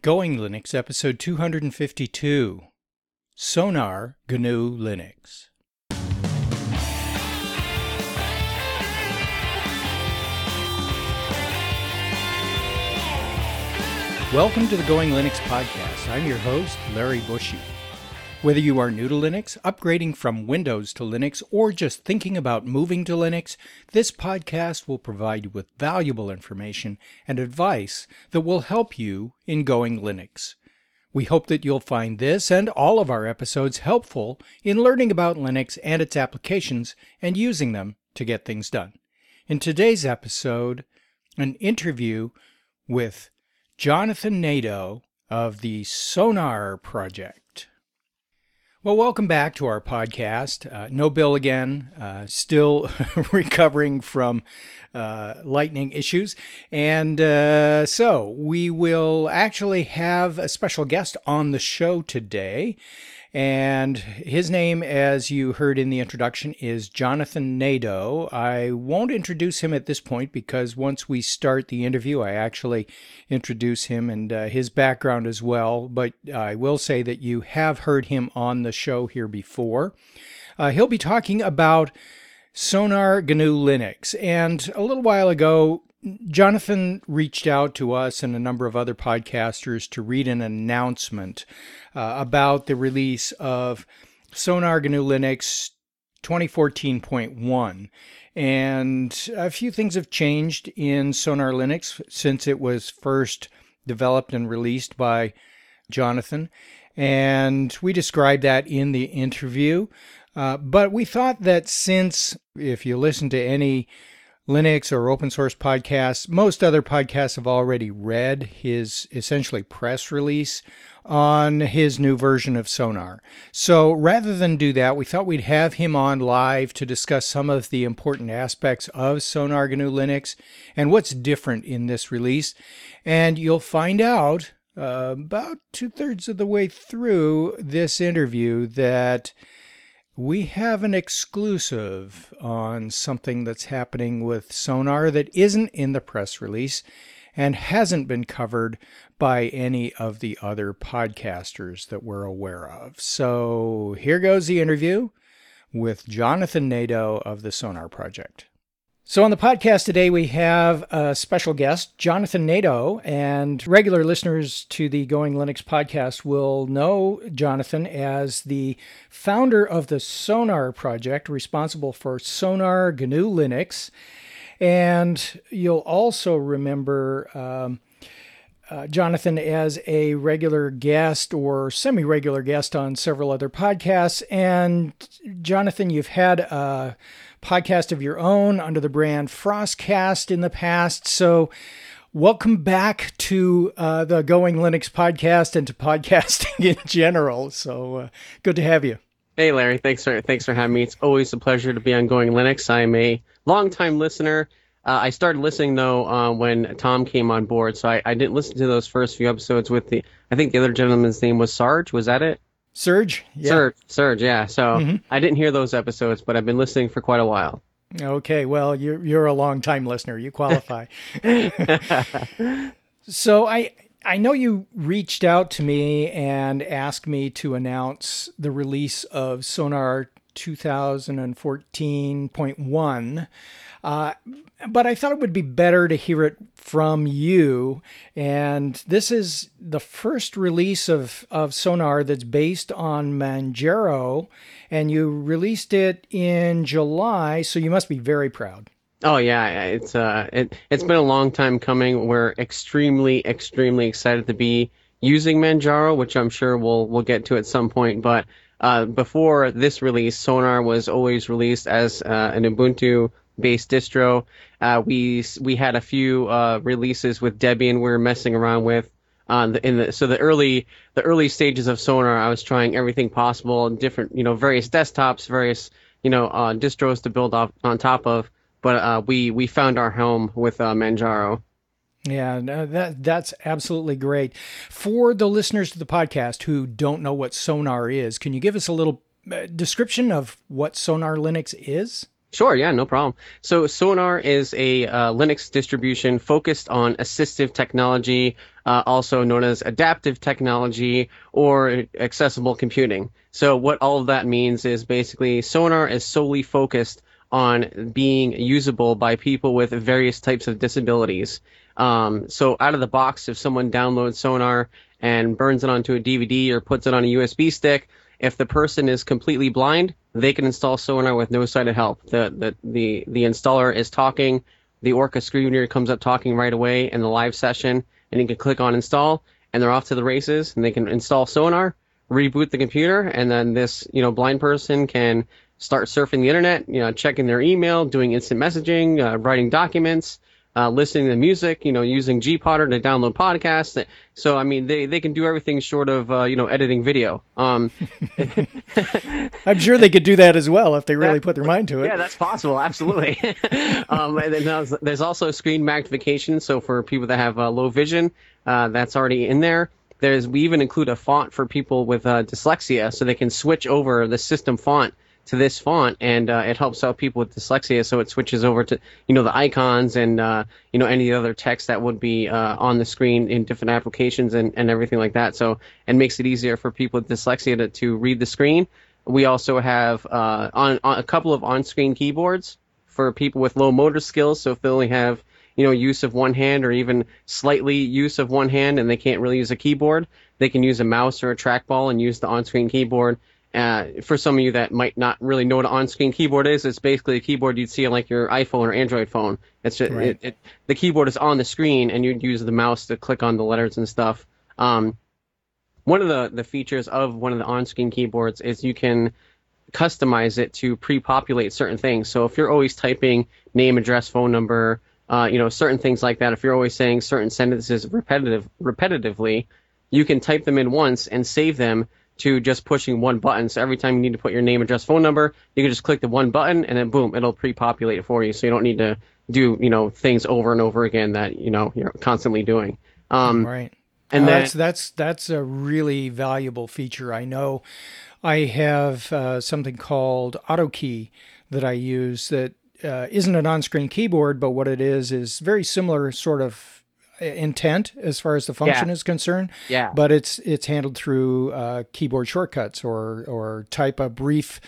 Going Linux, episode 252 Sonar GNU Linux. Welcome to the Going Linux podcast. I'm your host, Larry Bouchard. Whether you are new to Linux, upgrading from Windows to Linux, or just thinking about moving to Linux, this podcast will provide you with valuable information and advice that will help you in going Linux. We hope that you'll find this and all of our episodes helpful in learning about Linux and its applications and using them to get things done. In today's episode, an interview with Jonathan Nadeau of the Sonar Project. Well, welcome back to our podcast. Uh, no Bill again, uh, still recovering from uh, lightning issues. And uh, so we will actually have a special guest on the show today. And his name, as you heard in the introduction, is Jonathan Nadeau. I won't introduce him at this point because once we start the interview, I actually introduce him and uh, his background as well. But I will say that you have heard him on the show here before. Uh, he'll be talking about Sonar GNU Linux. And a little while ago, Jonathan reached out to us and a number of other podcasters to read an announcement uh, about the release of Sonar GNU Linux 2014.1. And a few things have changed in Sonar Linux since it was first developed and released by Jonathan. And we described that in the interview. Uh, but we thought that since, if you listen to any Linux or open source podcasts, most other podcasts have already read his essentially press release on his new version of Sonar. So rather than do that, we thought we'd have him on live to discuss some of the important aspects of Sonar GNU Linux and what's different in this release. And you'll find out uh, about two thirds of the way through this interview that we have an exclusive on something that's happening with Sonar that isn't in the press release and hasn't been covered by any of the other podcasters that we're aware of. So here goes the interview with Jonathan Nadeau of the Sonar Project. So, on the podcast today, we have a special guest, Jonathan Nadeau, and regular listeners to the Going Linux podcast will know Jonathan as the founder of the Sonar project, responsible for Sonar GNU Linux. And you'll also remember um, uh, Jonathan as a regular guest or semi regular guest on several other podcasts. And, Jonathan, you've had a podcast of your own under the brand Frostcast in the past. So, welcome back to uh, the Going Linux podcast and to podcasting in general. So, uh, good to have you. Hey, Larry. Thanks for thanks for having me. It's always a pleasure to be on Going Linux. I'm a longtime listener. Uh, I started listening though uh, when Tom came on board, so I, I didn't listen to those first few episodes with the. I think the other gentleman's name was Sarge. Was that it? Surge? Yeah. Surge, Surge, yeah. So mm-hmm. I didn't hear those episodes, but I've been listening for quite a while. Okay, well, you're you're a long time listener. You qualify. so I I know you reached out to me and asked me to announce the release of Sonar 2014.1. Uh, but I thought it would be better to hear it from you. And this is the first release of, of Sonar that's based on Manjaro, and you released it in July, so you must be very proud. Oh yeah, it's uh, it, it's been a long time coming. We're extremely, extremely excited to be using Manjaro, which I'm sure we'll we'll get to at some point. But uh, before this release, Sonar was always released as uh, an Ubuntu based distro. Uh, we we had a few uh, releases with Debian we were messing around with. Uh, in the, so the early the early stages of Sonar, I was trying everything possible, and different you know various desktops, various you know uh, distros to build off on top of. But uh, we we found our home with uh, Manjaro. Yeah, no, that that's absolutely great. For the listeners to the podcast who don't know what Sonar is, can you give us a little description of what Sonar Linux is? Sure, yeah, no problem. So Sonar is a uh, Linux distribution focused on assistive technology, uh, also known as adaptive technology or accessible computing. So what all of that means is basically sonar is solely focused on being usable by people with various types of disabilities. Um, so out of the box, if someone downloads sonar and burns it onto a DVD or puts it on a USB stick, if the person is completely blind, they can install sonar with no sighted help. The, the, the, the installer is talking, the Orca screen reader comes up talking right away in the live session, and you can click on install, and they're off to the races, and they can install sonar, reboot the computer, and then this, you know, blind person can start surfing the internet, you know, checking their email, doing instant messaging, uh, writing documents, uh, listening to music, you know, using GPodder to download podcasts. So, I mean, they, they can do everything short of, uh, you know, editing video. Um, I'm sure they could do that as well if they really that, put their mind to it. Yeah, that's possible. Absolutely. um, and then there's also screen magnification. So for people that have uh, low vision, uh, that's already in there. There's, we even include a font for people with uh, dyslexia so they can switch over the system font to this font, and uh, it helps out people with dyslexia. So it switches over to you know the icons and uh, you know any other text that would be uh, on the screen in different applications and, and everything like that. So it makes it easier for people with dyslexia to, to read the screen. We also have uh, on, on a couple of on-screen keyboards for people with low motor skills. So if they only have you know use of one hand or even slightly use of one hand and they can't really use a keyboard, they can use a mouse or a trackball and use the on-screen keyboard uh, for some of you that might not really know what an on-screen keyboard is, it's basically a keyboard you'd see on like your iPhone or Android phone. It's just, right. it, it, the keyboard is on the screen, and you'd use the mouse to click on the letters and stuff. Um, one of the, the features of one of the on-screen keyboards is you can customize it to pre-populate certain things. So if you're always typing name, address, phone number, uh, you know, certain things like that, if you're always saying certain sentences repetitive repetitively, you can type them in once and save them to just pushing one button. So every time you need to put your name, address, phone number, you can just click the one button and then boom, it'll pre-populate it for you. So you don't need to do, you know, things over and over again that, you know, you're constantly doing. Um, right. And uh, then, that's, that's, that's a really valuable feature. I know I have uh, something called AutoKey that I use that uh, not an on-screen keyboard, but what it is is very similar sort of intent as far as the function yeah. is concerned. Yeah. But it's it's handled through uh, keyboard shortcuts or or type a brief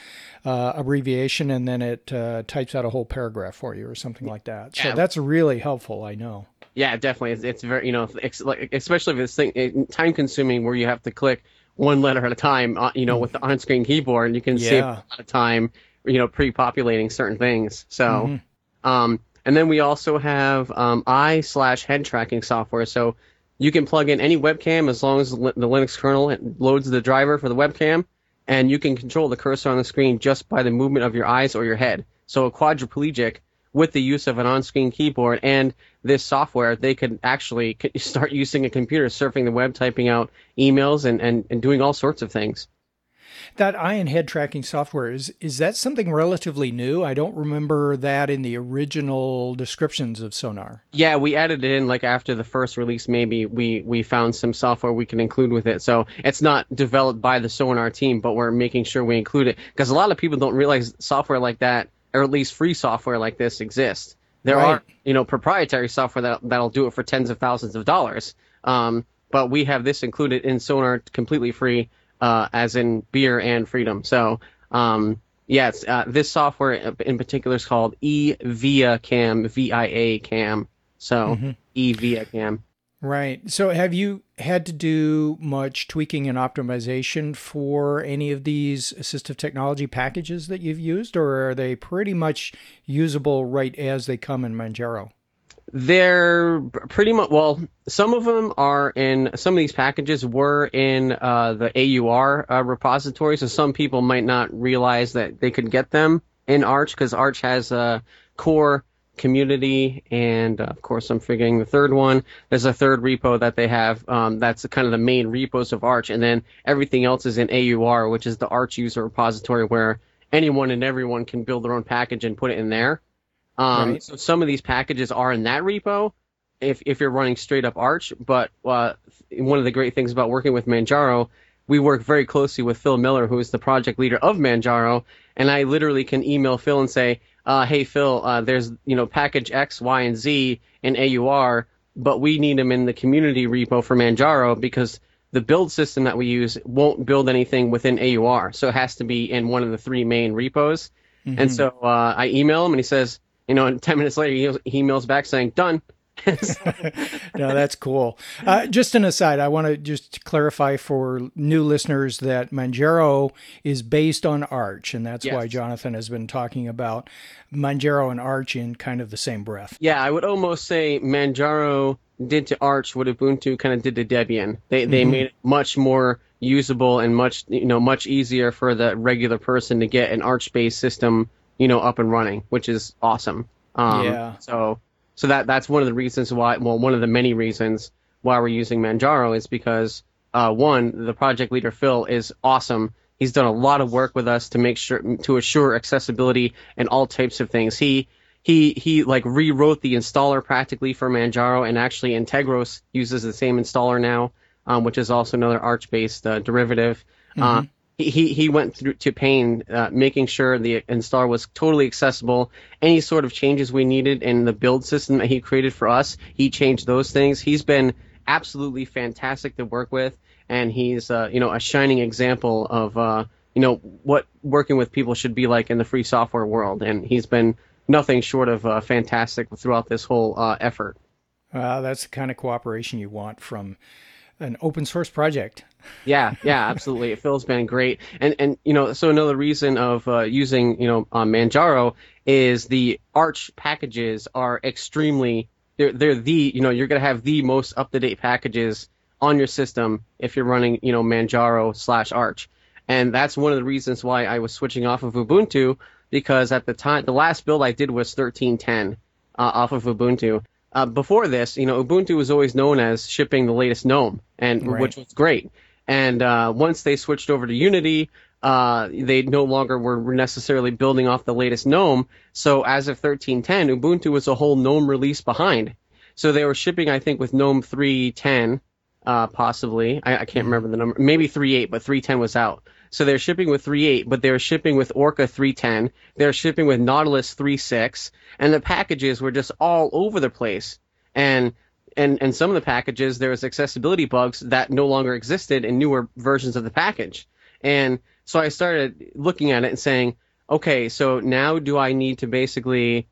uh, abbreviation and then it uh, types out a whole paragraph for you or something like that. So yeah. that's really helpful. I know. Yeah, definitely. It's, it's very you know it's like, especially if it's thing time consuming where you have to click one letter at a time. Uh, you know, with the on-screen keyboard, and you can yeah. save a lot of time. You know, pre-populating certain things. So. Mm-hmm. Um, and then we also have um, eye slash head tracking software. So you can plug in any webcam as long as the Linux kernel loads the driver for the webcam, and you can control the cursor on the screen just by the movement of your eyes or your head. So a quadriplegic with the use of an on-screen keyboard and this software, they could actually start using a computer, surfing the web, typing out emails, and, and, and doing all sorts of things. That eye and head tracking software is is that something relatively new? I don't remember that in the original descriptions of Sonar. Yeah, we added it in like after the first release. Maybe we we found some software we can include with it. So it's not developed by the Sonar team, but we're making sure we include it because a lot of people don't realize software like that, or at least free software like this, exists. There right. are you know proprietary software that that'll do it for tens of thousands of dollars. Um, but we have this included in Sonar completely free uh, as in beer and freedom. So, um, yes, uh, this software in particular is called eViaCam, V-I-A Cam. So, mm-hmm. eViaCam. Right. So, have you had to do much tweaking and optimization for any of these assistive technology packages that you've used, or are they pretty much usable right as they come in Manjaro? They're pretty much well. Some of them are in. Some of these packages were in uh, the AUR uh, repository, so some people might not realize that they could get them in Arch because Arch has a core community, and uh, of course I'm forgetting the third one. There's a third repo that they have. Um, that's kind of the main repos of Arch, and then everything else is in AUR, which is the Arch user repository where anyone and everyone can build their own package and put it in there. Um, right. So some of these packages are in that repo if, if you're running straight up Arch. But uh, one of the great things about working with Manjaro, we work very closely with Phil Miller, who is the project leader of Manjaro, and I literally can email Phil and say, uh, "Hey Phil, uh, there's you know package X, Y, and Z in AUR. but we need them in the community repo for Manjaro because the build system that we use won't build anything within AUR. So it has to be in one of the three main repos. Mm-hmm. And so uh, I email him and he says, you know, and 10 minutes later, he, emails back saying, done. no, that's cool. Uh, just an aside, I want to just clarify for new listeners that Manjaro is based on Arch, and that's yes. why Jonathan has been talking about Manjaro and Arch in kind of the same breath. Yeah, I would almost say Manjaro did to Arch what Ubuntu kind of did to Debian. They they mm-hmm. made it much more usable and much you know much easier for the regular person to get an Arch based system you know up and running, which is awesome. Um, yeah. So so that that's one of the reasons why, well, one of the many reasons why we're using Manjaro is because uh, one, the project leader Phil is awesome. He's done a lot of work with us to make sure to assure accessibility and all types of things. He he he like rewrote the installer practically for Manjaro, and actually Antergos uses the same installer now, um, which is also another Arch-based uh, derivative. Mm-hmm. Uh, he he went through to pain uh, making sure the installer was totally accessible. Any sort of changes we needed in the build system that he created for us, he changed those things. He's been absolutely fantastic to work with, and he's uh, you know a shining example of uh, you know what working with people should be like in the free software world. And he's been nothing short of uh, fantastic throughout this whole uh, effort. that's the kind of cooperation you want from an open source project. Yeah, yeah, absolutely. Phil's been great, and and you know, so another reason of uh, using you know uh, Manjaro is the Arch packages are extremely they're they're the you know you're gonna have the most up to date packages on your system if you're running you know Manjaro slash Arch, and that's one of the reasons why I was switching off of Ubuntu because at the time the last build I did was 13.10 uh, off of Ubuntu, uh, before this, you know, Ubuntu was always known as shipping the latest GNOME, and right. which was great. And uh, once they switched over to Unity, uh, they no longer were necessarily building off the latest GNOME. So as of 13.10, Ubuntu was a whole GNOME release behind. So they were shipping, I think, with GNOME 3.10, uh, possibly. I, I, can't remember the number. Maybe 3.8, but 3.10 was out. So they're shipping with 3.8, but they're shipping with Orca 3.10. They're shipping with Nautilus 3.6, and the packages were just all over the place. And and and some of the packages there was accessibility bugs that no longer existed in newer versions of the package. And so I started looking at it and saying, okay, so now do I need to basically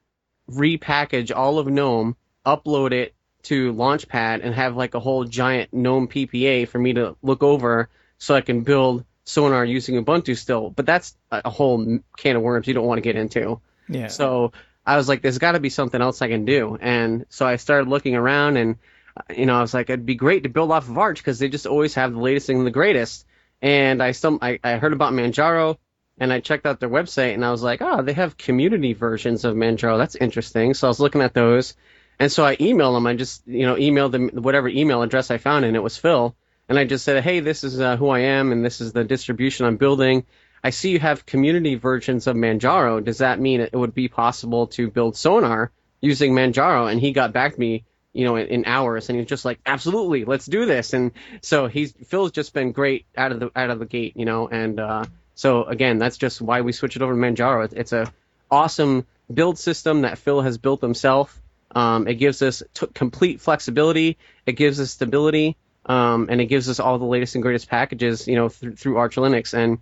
repackage all of GNOME, upload it to Launchpad, and have like a whole giant GNOME PPA for me to look over so I can build Sonar using Ubuntu still, but that's a whole can of worms you don't want to get into. Yeah. So I was like, there's got to be something else I can do, and so I started looking around, and you know, I was like, it'd be great to build off of Arch because they just always have the latest and the greatest. And I some I, I heard about Manjaro, and I checked out their website, and I was like, oh, they have community versions of Manjaro. That's interesting. So I was looking at those, and so I emailed them. I just you know emailed them whatever email address I found, and it was Phil and I just said, hey, this is uh, who I am, and this is the distribution I'm building. I see you have community versions of Manjaro. Does that mean it would be possible to build Sonar using Manjaro? And he got back to me, you know, in, in hours, and he's just like, absolutely, let's do this. And so he's Phil's just been great out of the out of the gate, you know. And uh, so again, that's just why we switched it over to Manjaro. It's, it's a awesome build system that Phil has built himself. Um, it gives us t- complete flexibility. It gives us stability um, and it gives us all the latest and greatest packages, you know, th- through Arch Linux. And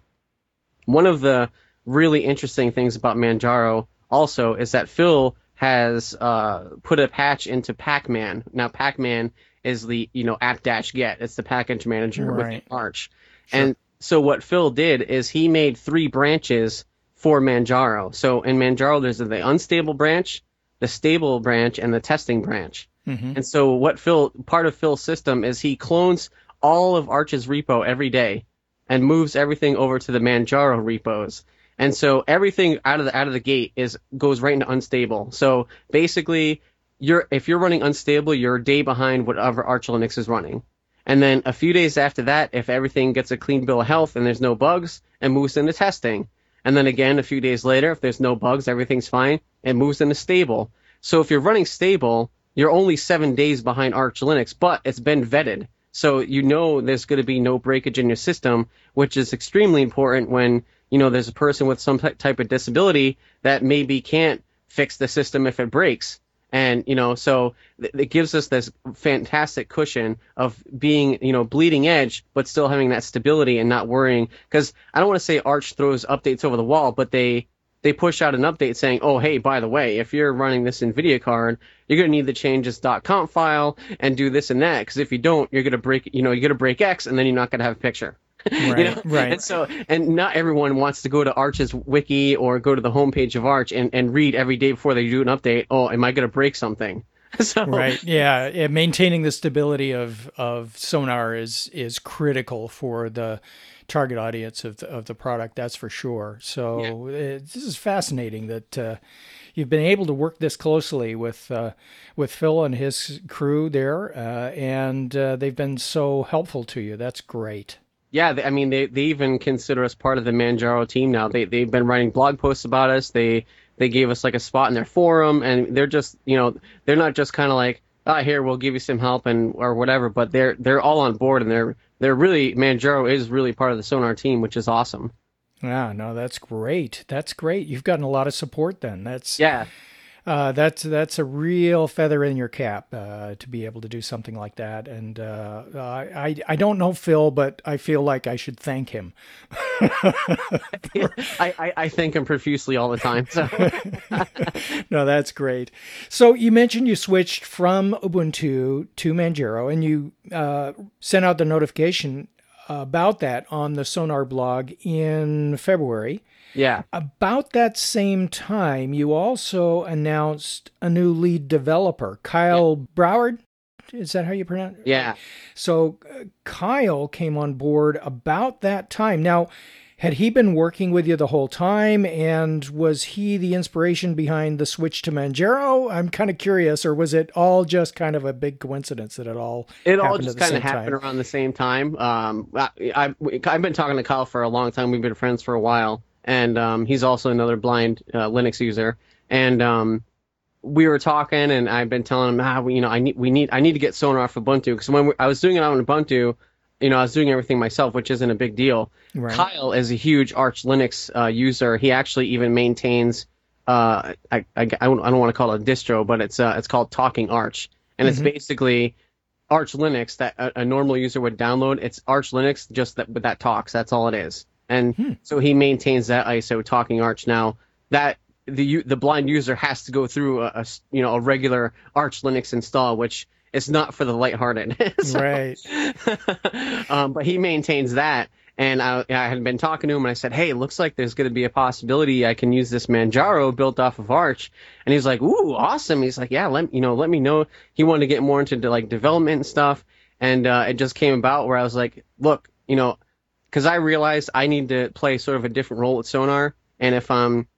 one of the really interesting things about Manjaro also is that Phil has uh, put a patch into Pacman. Now, Pacman is the you know apt-get. It's the package manager right. with Arch. Sure. And so what Phil did is he made three branches for Manjaro. So in Manjaro, there's the unstable branch, the stable branch, and the testing branch. Mm-hmm. And so what Phil, part of Phil's system is he clones all of Arch's repo every day and moves everything over to the Manjaro repos. And so everything out of the out of the gate is goes right into unstable. So basically, you're if you're running unstable, you're a day behind whatever Arch Linux is running. And then a few days after that, if everything gets a clean bill of health and there's no bugs, it moves into testing. And then again, a few days later, if there's no bugs, everything's fine, it moves into stable. So if you're running stable, you're only seven days behind Arch Linux, but it's been vetted. So you know there's going to be no breakage in your system, which is extremely important when, you know, there's a person with some type of disability that maybe can't fix the system if it breaks. And, you know, so th- it gives us this fantastic cushion of being, you know, bleeding edge, but still having that stability and not worrying. Cause I don't want to say Arch throws updates over the wall, but they, they push out an update saying, oh, hey, by the way, if you're running this NVIDIA card, you're going to need to change this .conf file and do this and that. Because if you don't, you're going to break, you know, you're going to break X and then you're not going to have a picture. Right, you know? right. And so, and not everyone wants to go to Arch's wiki or go to the homepage of Arch and, and read every day before they do an update. Oh, am I going to break something? So, Right. Yeah. yeah, Maintaining the stability of, of sonar is is critical for the target audience of the, of the product. That's for sure. So it, this is fascinating that uh, you've been able to work this closely with uh, with Phil and his crew there, uh, and uh, they've been so helpful to you. That's great. Yeah, they, I mean, they, they even consider us part of the Manjaro team now. They they've been writing blog posts about us. They they gave us like a spot in their forum, and they're just you know they're not just kind of like ah here we'll give you some help and or whatever, but they're they're all on board and they're they're really Manjaro is really part of the Sonar team, which is awesome. Yeah, no, that's great. That's great. You've gotten a lot of support then. That's Yeah, Uh, that's that's a real feather in your cap uh, to be able to do something like that. And uh, I I don't know Phil, but I feel like I should thank him. I, I I thank him profusely all the time. So no, that's great. So you mentioned you switched from Ubuntu to Manjaro, and you uh, sent out the notification about that on the Sonar blog in February. yeah, About that same time, you also announced a new lead developer, Kyle Brouhard. Is that how you pronounce it? yeah. So uh, Kyle came on board about that time. Now, had he been working with you the whole time, and was he the inspiration behind the switch to Manjaro? I'm kind of curious, or was it all just kind of a big coincidence that it all It all just kind of happened time? around the same time. Um, I, I've been talking to Kyle for a long time. We've been friends for a while, and um, he's also another blind uh, Linux user. And um, we were talking, and I've been telling him, ah, we, you know, I need, we need, I need to get Sonar off Ubuntu because when we, I was doing it on Ubuntu, you know, I was doing everything myself, which isn't a big deal. Right. Kyle is a huge Arch Linux uh, user. He actually even maintains, uh, I, I, I don't, I don't want to call it a distro, but it's uh, it's called Talking Arch, and it's basically Arch Linux that a, a normal user would download. It's Arch Linux just that, that talks. That's all it is. And so he maintains that ISO Talking Arch. Now that the the blind user has to go through a, a you know a regular Arch Linux install, which is not for the lighthearted. So- Right. um, but he maintains that. And I, I had been talking to him, and I said, "Hey, it looks like there's going to be a possibility I can use this Manjaro built off of Arch." And he's like, "Ooh, awesome!" He's like, "Yeah, let you know, let me know." He wanted to get more into like development and stuff, and uh, it just came about where I was like, "Look, you know, because I realized I need to play sort of a different role with Sonar, and if I'm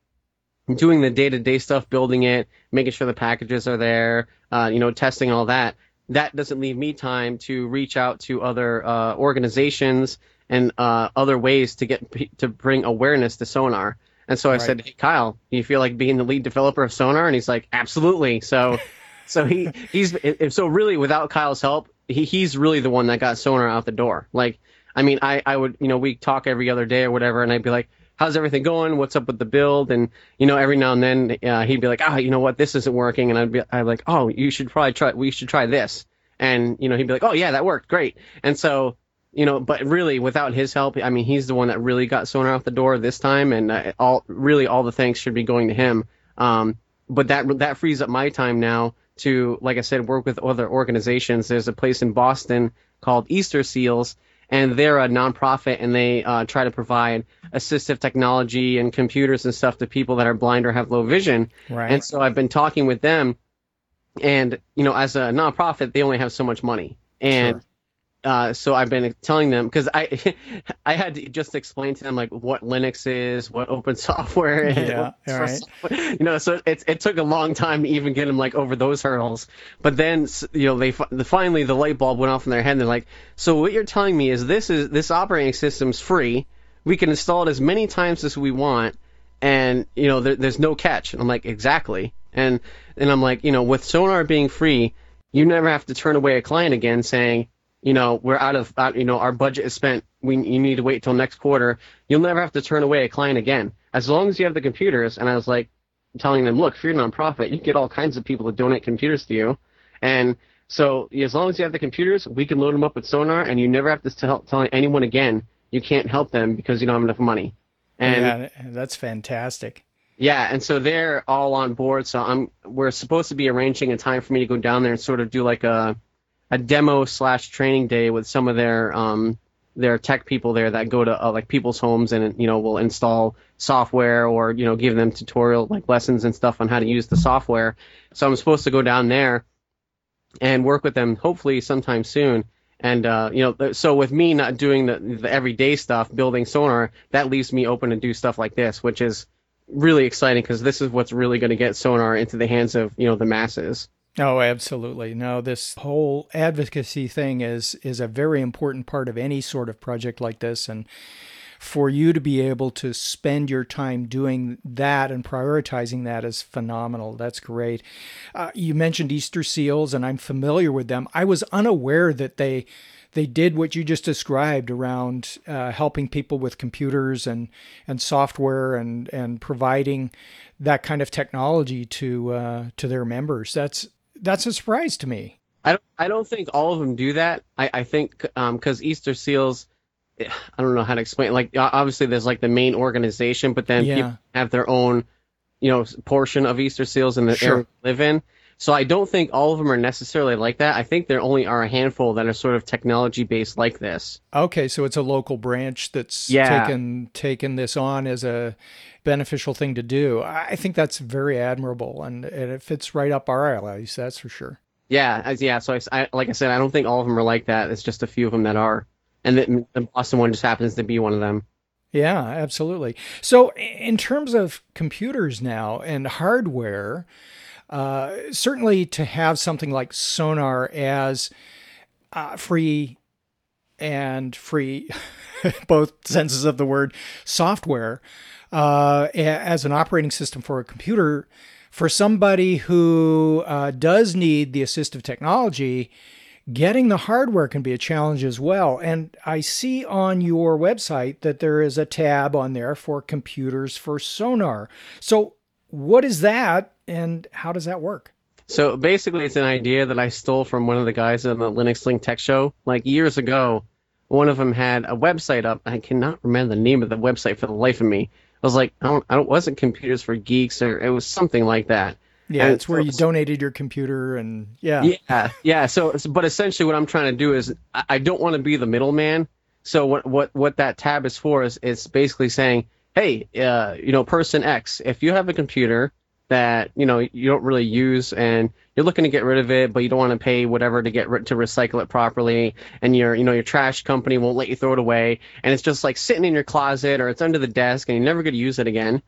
doing the day-to-day stuff, building it, making sure the packages are there, uh, you know, testing all that, that doesn't leave me time to reach out to other uh, organizations and uh, other ways to get to bring awareness to Sonar. And so I Right. said, "Hey, Kyle, do you feel like being the lead developer of Sonar?" And he's like, "Absolutely." So, so he he's if- so really without Kyle's help, he, he's really the one that got Sonar out the door. Like, I mean, I I would you know we talk every other day or whatever, and I'd be like. How's everything going? What's up with the build? And you know, every now and then uh, he'd be like, "Ah, you know what? This isn't working." And I'd be, I'd be like, "Oh, you should probably try. We should try this." And you know, he'd be like, "Oh yeah, that worked, great." And so you know, but really, without his help, I mean, he's the one that really got Sonar out the door this time, and uh, all really all the thanks should be going to him. Um, but that that frees up my time now to, like I said, work with other organizations. There's a place in Boston called Easter Seals, and they're a nonprofit, and they uh, try to provide assistive technology and computers and stuff to people that are blind or have low vision. Right. And so I've been talking with them, and you know, as a nonprofit, they only have so much money, and Sure. Uh, so I've been telling them because I I had to just explain to them like what Linux is, what open software is, Yeah, what all right. software- you know. So it it took a long time to even get them like over those hurdles. But then you know they the, finally the light bulb went off in their head. and They're like, so what you're telling me is this is this operating system's free. We can install it as many times as we want, and you know there, there's no catch. And I'm like exactly. And and I'm like you know with Sonar being free, you never have to turn away a client again saying you know we're out of you know our budget is spent. We you need to wait till next quarter. You'll never have to turn away a client again as long as you have the computers. And I was like, telling them, look, if you're a nonprofit, you get all kinds of people to donate computers to you, and so as long as you have the computers, we can load them up with Sonar, and you never have to tell, tell anyone again you can't help them because you don't have enough money. And yeah, that's fantastic. Yeah, and so they're all on board. So I'm we're supposed to be arranging a time for me to go down there and sort of do like a a demo slash training day with some of their um their tech people there that go to uh, like people's homes and you know will install software or you know give them tutorial like lessons and stuff on how to use the software. So I'm supposed to go down there and work with them hopefully sometime soon. And uh, you know, so with me not doing the, the everyday stuff, building sonar, that leaves me open to do stuff like this, which is really exciting because this is what's really going to get sonar into the hands of you know the masses. Oh, absolutely. No, this whole advocacy thing is is a very important part of any sort of project like this and for you to be able to spend your time doing that and prioritizing that is phenomenal. That's great. Uh, you mentioned Easter seals, and I'm familiar with them. I was unaware that they they did what you just described around uh, helping people with computers and and software and and providing that kind of technology to uh, to their members. That's that's a surprise to me. I don't, I don't think all of them do that. I, I think because um, Easter Seals, I don't know how to explain. Like obviously there's like the main organization, but then yeah. people have their own, you know, portion of Easter Seals in the sure. area live in. So I don't think all of them are necessarily like that. I think there only are a handful that are sort of technology based like this. Okay, so it's a local branch that's yeah. taken taken this on as a beneficial thing to do. I think that's very admirable, and, and it fits right up our alleys. That's for sure. Yeah, yeah. So I, I, like I said, I don't think all of them are like that. It's just a few of them that are, and the, the Boston one just happens to be one of them. Yeah, absolutely. So in terms of computers now and hardware uh, certainly to have something like Sonar as uh, free and free, both senses of the word, software uh, as an operating system for a computer, for somebody who uh, does need the assistive technology, getting the hardware can be a challenge as well. And I see on your website that there is a tab on there for computers for Sonar. So, what is that? and how does that work? So basically, it's an idea that I stole from one of the guys on the Linux Link Tech Show. Like years ago, one of them had a website up. I cannot remember the name of the website for the life of me. I was like, I don't, I don't wasn't computers for geeks or it was something like that. Yeah, and it's where you donated your computer and yeah. Yeah, yeah. So, but essentially, what I'm trying to do is I don't want to be the middleman. So what what what that tab is for is it's basically saying, hey, uh, you know, person X, if you have a computer that you know you don't really use and you're looking to get rid of it but you don't want to pay whatever to get to recycle it properly and your you know your trash company won't let you throw it away and it's just like sitting in your closet or it's under the desk and you're never going to use it again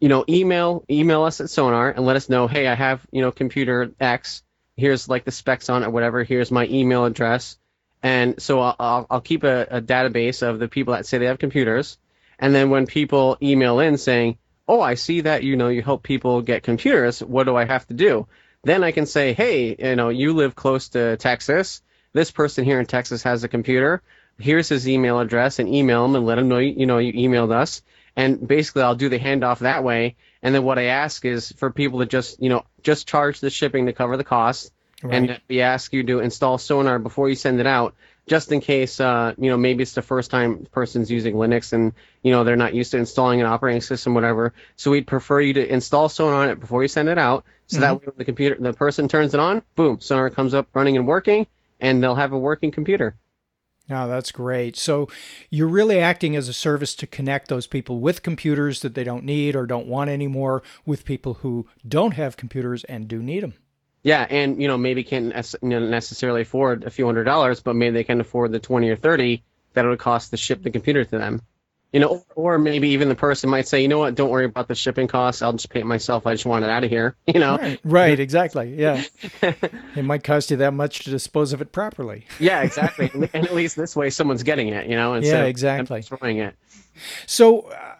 you know email email us at sonar and let us know hey i have you know computer x here's like the specs on it whatever here's my email address and so i'll, I'll, I'll keep a, a database of the people that say they have computers and then when people email in saying oh, I see that, you know, you help people get computers. What do I have to do? Then I can say, hey, you know, you live close to Texas. This person here in Texas has a computer. Here's his email address and email him and let him know, you know, you emailed us. And basically I'll do the handoff that way. And then what I ask is for people to just, you know, just charge the shipping to cover the cost. Right. And we ask you to install Sonar before you send it out just in case, uh, you know, maybe it's the first time person's using Linux and, you know, they're not used to installing an operating system, whatever. So we'd prefer you to install Sonar on it before you send it out. So mm-hmm. that way when the computer, the person turns it on, boom, Sonar comes up running and working and they'll have a working computer. Oh, that's great. So you're really acting as a service to connect those people with computers that they don't need or don't want anymore with people who don't have computers and do need them. Yeah, and you know maybe can't necessarily afford a few hundred dollars, but maybe they can afford the twenty or thirty that it would cost to ship the computer to them. You know, or maybe even the person might say, you know what, don't worry about the shipping costs. I'll just pay it myself. I just want it out of here. You know, right, right exactly. Yeah, it might cost you that much to dispose of it properly. yeah, exactly. and at least this way, someone's getting it. You know, instead yeah, exactly. of destroying it. So uh,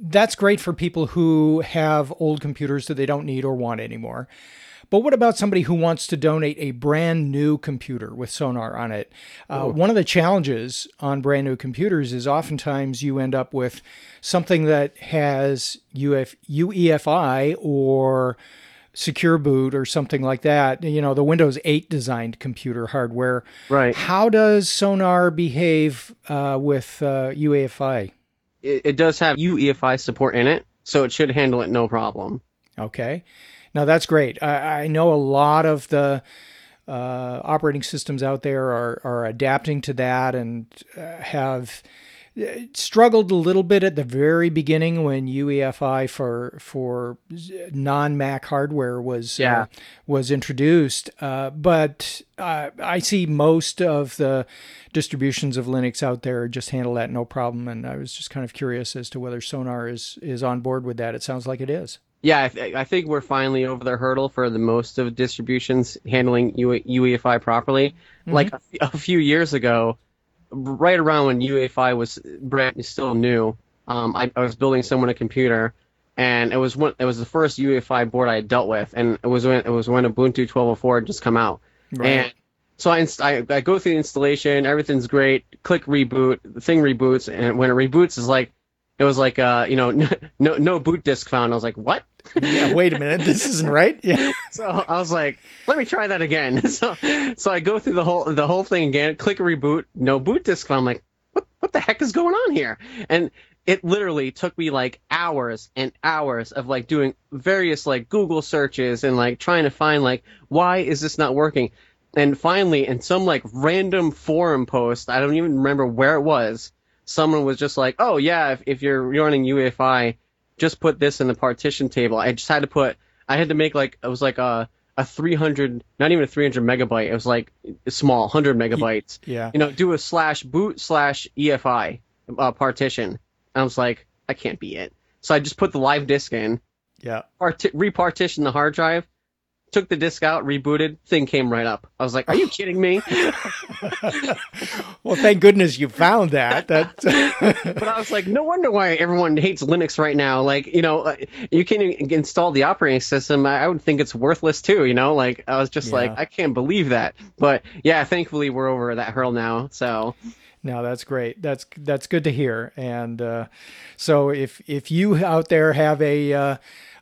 that's great for people who have old computers that they don't need or want anymore. But what about somebody who wants to donate a brand new computer with Sonar on it? Uh, one of the challenges on brand new computers is oftentimes you end up with something that has Uf- UEFI or secure boot or something like that you know the windows 8 designed computer hardware Right. how does sonar behave uh, with uh, uefi It, it does have UEFI support in it, so it should handle it no problem. Okay. Now that's great. I, I know a lot of the uh, operating systems out there are, are adapting to that and uh, have uh, struggled a little bit at the very beginning when UEFI for for non Mac hardware was Yeah. uh, was introduced. Uh, but uh, I see most of the distributions of Linux out there just handle that no problem. And I was just kind of curious as to whether Sonar is is on board with that. It sounds like it is. Yeah, I, th- I think we're finally over the hurdle for the most of distributions handling UE- UEFI properly. Like a, f- a few years ago, right around when UEFI was brand still new, um, I, I was building someone a computer, and it was one, it was the first UEFI board I had dealt with, and it was when it was when Ubuntu 12.04 had just come out, Right. and so I, inst- I I go through the installation, everything's great, click reboot, the thing reboots, and when it reboots, it's like it was like uh you know no no boot disk found. I was like what? yeah, wait a minute, this isn't right. Yeah. So I was like, let me try that again. So so I go through the whole the whole thing again, click reboot, no boot disk found. I'm like, what what the heck is going on here? And it literally took me like hours and hours of like doing various like Google searches and like trying to find like why is this not working? And finally, in some like random forum post, I don't even remember where it was, someone was just like, oh yeah, if, if you're running UEFI, just put this in the partition table. I just had to put, I had to make like, it was like a, a 300, not even a 300 megabyte. It was like small, 100 megabytes. Yeah. You know, do a slash boot slash EFI uh, partition. And I was like, I can't be it. So I just put the live disk in, Yeah. parti- repartitioned the hard drive, took the disk out, rebooted, thing came right up. I was like, are you kidding me? Well, thank goodness you found that. That but I was like, no wonder why everyone hates Linux right now. Like, you know, uh, you can install the operating system. I would think it's worthless too. You know, like I was just like, I can't believe that. But yeah, thankfully we're over that hurdle now. So no, that's great. That's that's good to hear. And uh, so, if if you out there have a uh,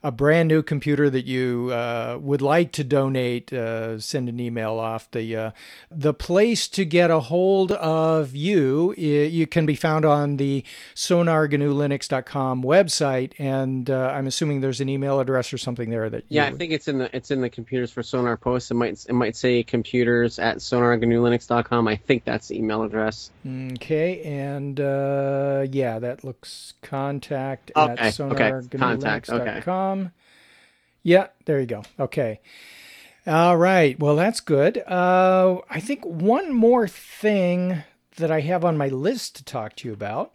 a brand new computer that you uh, would like to donate, uh, send an email off. The uh, the place to get a hold of you you can be found on the sonargnulinux.com website, and uh, I'm assuming there's an email address or something there that yeah, I you, think it's in the it's in the computers for Sonar Post. It might it might say computers at sonargnulinux.com. I think that's the email address. Okay, and uh, yeah, that looks contact Okay, at okay, sonargnulinux.com. Yeah, there you go. Okay. All right. Well, that's good. Uh, I think one more thing that I have on my list to talk to you about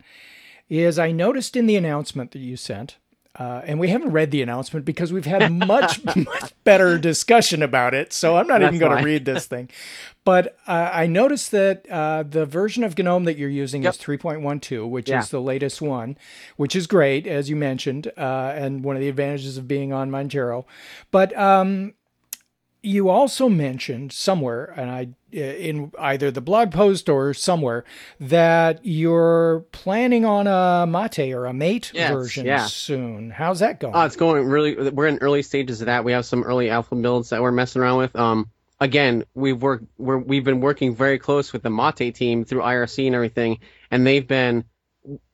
is I noticed in the announcement that you sent, uh, and we haven't read the announcement because we've had much, much better discussion about it. So I'm not even going to read this thing. But uh, I noticed that uh, the version of GNOME that you're using Yep. is 3.12, which Yeah. is the latest one, which is great, as you mentioned, uh, and one of the advantages of being on Manjaro. But um, you also mentioned somewhere, and I in either the blog post or somewhere that you're planning on a Mate or a Mate Yes, version yeah. soon. How's that going? Oh, it's going really. We're in early stages of that. We have some early alpha builds that we're messing around with. Um, again, we've worked. We're, we've been working very close with the Mate team through IRC and everything, and they've been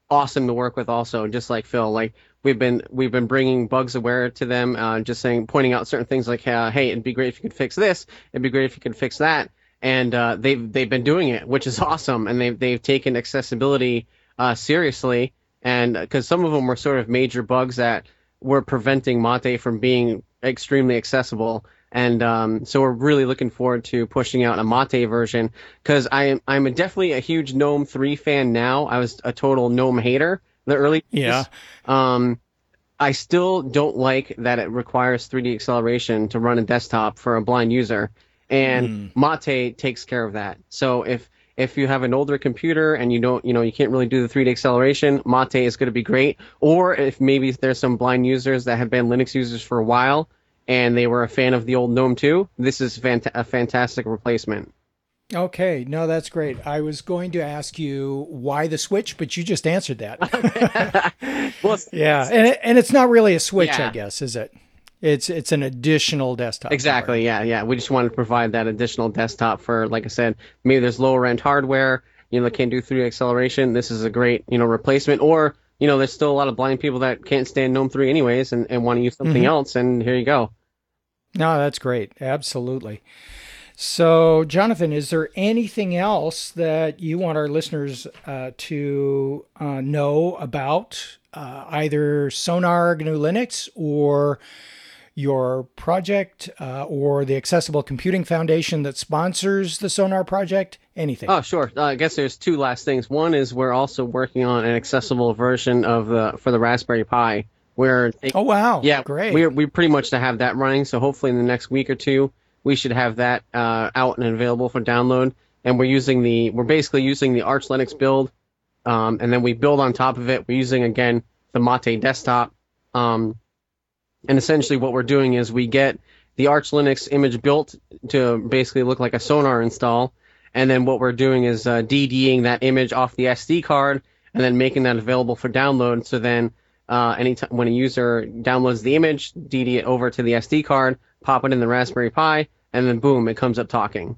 awesome to work with. Also, just like Phil, like we've been we've been bringing bugs aware to them, uh, just saying, pointing out certain things like, uh, hey, it'd be great if you could fix this. It'd be great if you could fix that. And uh, they've they've been doing it, which is awesome, and they've they've taken accessibility uh, seriously, and because some of them were sort of major bugs that were preventing Mate from being extremely accessible. And um, so we're really looking forward to pushing out a Mate version because I am I'm definitely a huge GNOME 3 fan now. I was a total GNOME hater the early days. Yeah. Um, I still don't like that it requires 3D acceleration to run a desktop for a blind user, and hmm. Mate takes care of that. So if if you have an older computer and you don't, you know, you can't really do the 3D acceleration, Mate is going to be great. Or if maybe there's some blind users that have been Linux users for a while and they were a fan of the old GNOME 2, this is fant- a fantastic replacement. Okay, no, that's great. I was going to ask you why the switch, but you just answered that. well, yeah, and it, and it's not really a switch, Yeah. I guess, is it? It's it's an additional desktop. Exactly. Yeah, yeah. We just wanted to provide that additional desktop for, like I said, maybe there's lower end hardware. You know, can't do 3D acceleration. This is a great, you know, replacement. Or, you know, there's still a lot of blind people that can't stand GNOME 3 anyways and, and want to use something Mhm. else. And here you go. No, that's great. Absolutely. So, Jonathan, is there anything else that you want our listeners uh, to uh, know about uh, either Sonar GNU Linux or your project uh, or the Accessible Computing Foundation that sponsors the Sonar project? Anything? Oh, sure. Uh, I guess there's two last things. One is we're also working on an accessible version of the for the Raspberry Pi, where they, oh, wow. yeah, Great. we're we pretty much to have that running. So hopefully in the next week or two, we should have that uh, out and available for download. And we're using the we're basically using the Arch Linux build, um, and then we build on top of it. We're using again the Mate desktop, um, and essentially what we're doing is we get the Arch Linux image built to basically look like a Sonar install, and then what we're doing is uh, DDing that image off the SD card and then making that available for download. So then, uh, anytime when a user downloads the image, DD it over to the SD card, pop it in the Raspberry Pi, and then boom, it comes up talking.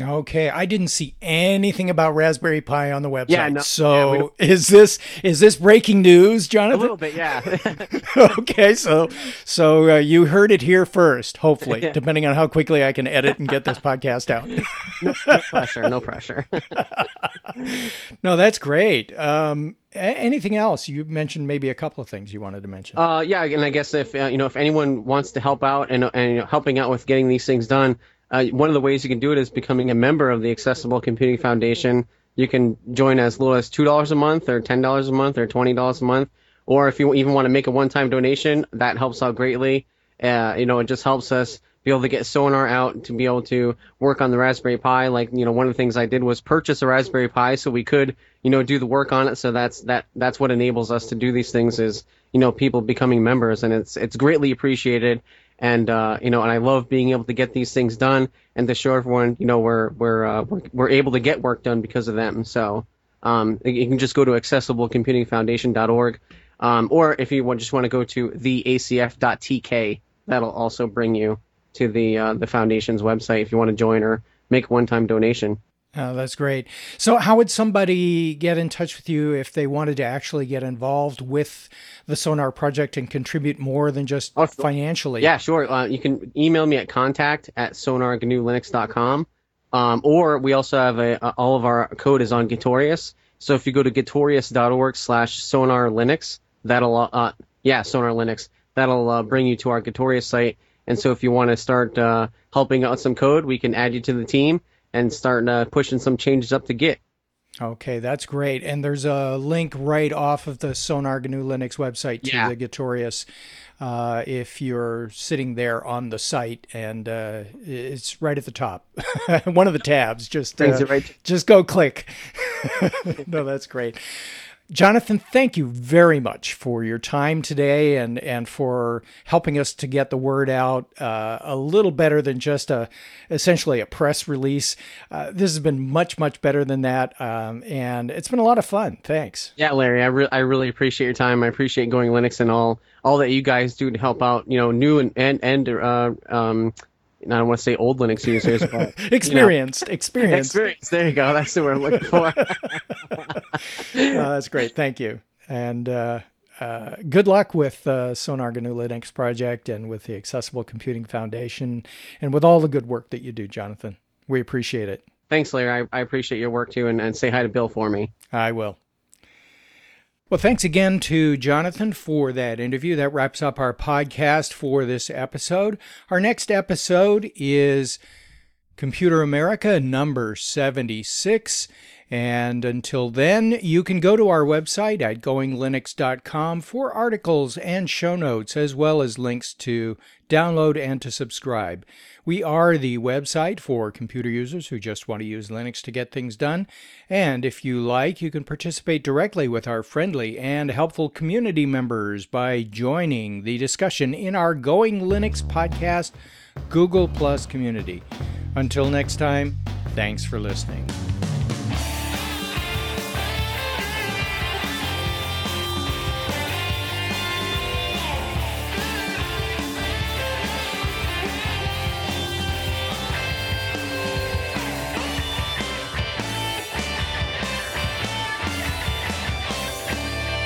Okay, I didn't see anything about Raspberry Pi on the website. Yeah, no- so yeah, is this is this breaking news, Jonathan? A little bit, yeah. okay, so so uh, you heard it here first. Hopefully, Yeah. depending on how quickly I can edit and get this podcast out. no pressure, no pressure. no, that's great. Um, anything else? You mentioned maybe a couple of things you wanted to mention. Uh, yeah, and I guess if uh, you know if anyone wants to help out and and you know, helping out with getting these things done, uh, one of the ways you can do it is becoming a member of the Accessible Computing Foundation. You can join as little as two dollars a month, or ten dollars a month, or twenty dollars a month, or if you even want to make a one-time donation, that helps out greatly. Uh, you know, it just helps us be able to get Sonar out to be able to work on the Raspberry Pi. Like, you know, one of the things I did was purchase a Raspberry Pi so we could, you know, do the work on it. So that's that that's what enables us to do these things is, you know, people becoming members, and it's it's greatly appreciated. And uh, you know, and I love being able to get these things done and to show everyone, you know, we're we're uh, we're, we're able to get work done because of them. So um, you can just go to accessiblecomputingfoundation.org, um, or if you just want to go to theacf.tk, that'll also bring you to the uh, the foundation's website if you want to join or make a one-time donation. Oh, that's great. So, how would somebody get in touch with you if they wanted to actually get involved with the Sonar project and contribute more than just Oh, financially? Yeah, sure. Uh, you can email me at contact at sonargnulinux.com. Um, or we also have a, uh, all of our code is on Gitorious. So if you go to gitorious.org slash sonar linux, that'll, uh, yeah, sonar linux, that'll uh, bring you to our Gitorious site. And so if you want to start uh, helping out some code, we can add you to the team and starting uh, pushing some changes up to Git. Okay, that's great. And there's a link right off of the Sonar GNU Linux website to Yeah. the Gitorious uh, if you're sitting there on the site, and uh, it's right at the top, one of the tabs. Just uh, right just go click. no, that's great. Jonathan, thank you very much for your time today and, and for helping us to get the word out uh, a little better than just a essentially a press release. Uh, this has been much much better than that, um, and it's been a lot of fun. Thanks. Yeah, Larry, I, re- I really appreciate your time. I appreciate Going Linux and all all that you guys do to help out, you know, new and and, and uh, um, I don't want to say old Linux users, but Experienced, experienced. experience. There you go. That's the word I'm looking for. Uh, that's great. Thank you. And uh, uh, good luck with uh, Sonar GNU Linux project and with the Accessible Computing Foundation and with all the good work that you do, Jonathan. We appreciate it. Thanks, Larry. I, I appreciate your work too, and, and say hi to Bill for me. I will. Well, thanks again to Jonathan for that interview. That wraps up our podcast for this episode. Our next episode is Computer America number 76. And until then, you can go to our website at goinglinux.com for articles and show notes, as well as links to download and to subscribe. We are the website for computer users who just want to use Linux to get things done. And if you like, you can participate directly with our friendly and helpful community members by joining the discussion in our Going Linux podcast Google Plus community. Until next time, thanks for listening.